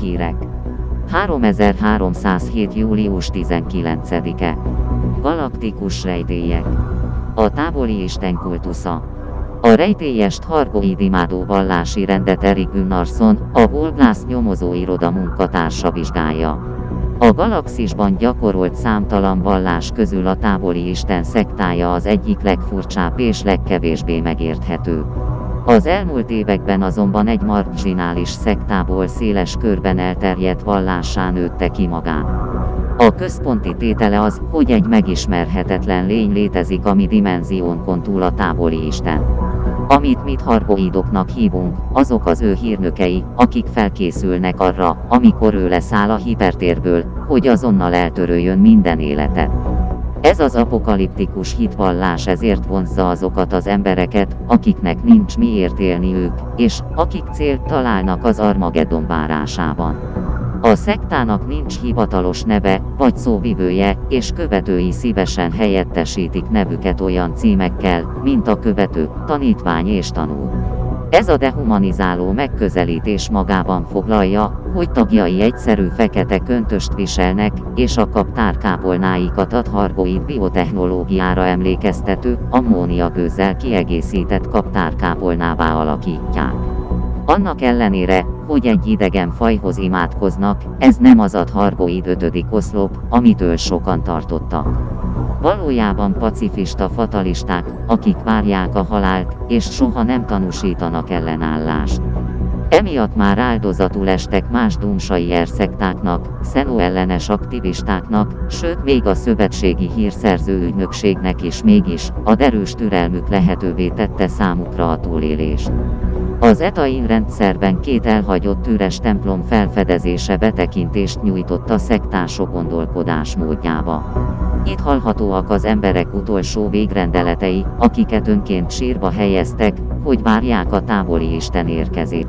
hírek. 3307. július 19-e. Galaktikus rejtélyek. A távoli Isten kultusza. A rejtélyest hargoid imádó vallási rendet Erik Gunnarsson, a Volglász nyomozóiroda munkatársa vizsgálja. A galaxisban gyakorolt számtalan vallás közül a távoli Isten szektája az egyik legfurcsább és legkevésbé megérthető. Az elmúlt években azonban egy marginális szektából széles körben elterjedt vallásán nőtte ki magát. A központi tétele az, hogy egy megismerhetetlen lény létezik a mi dimenziónkon túl a távoli Isten. Amit mit hargoidoknak hívunk, azok az ő hírnökei, akik felkészülnek arra, amikor ő leszáll a hipertérből, hogy azonnal eltöröljön minden életet. Ez az apokaliptikus hitvallás ezért vonzza azokat az embereket, akiknek nincs miért élniük, és akik célt találnak az Armageddon várásában. A szektának nincs hivatalos neve, vagy szóvivője, és követői szívesen helyettesítik nevüket olyan címekkel, mint a követő, tanítvány és tanú. Ez a dehumanizáló megközelítés magában foglalja, hogy tagjai egyszerű fekete köntöst viselnek, és a kaptárkápolnáikat ad hargoid biotechnológiára emlékeztető, ammóniagőzzel kiegészített kaptárkápolnává alakítják. Annak ellenére, hogy egy idegen fajhoz imádkoznak, ez nem az adhargoid ötödik oszlop, amitől sokan tartottak. Valójában pacifista fatalisták, akik várják a halált, és soha nem tanúsítanak ellenállást. Emiatt már áldozatul estek más dumsai erszektáknak, szenó ellenes aktivistáknak, sőt még a szövetségi hírszerző ügynökségnek is mégis, a derős türelmük lehetővé tette számukra a túlélést. Az ETAIN rendszerben két elhagyott üres templom felfedezése betekintést nyújtott a szektások gondolkodásmódjába. Itt hallhatóak az emberek utolsó végrendeletei, akiket önként sírba helyeztek, hogy várják a távoli Isten érkezét.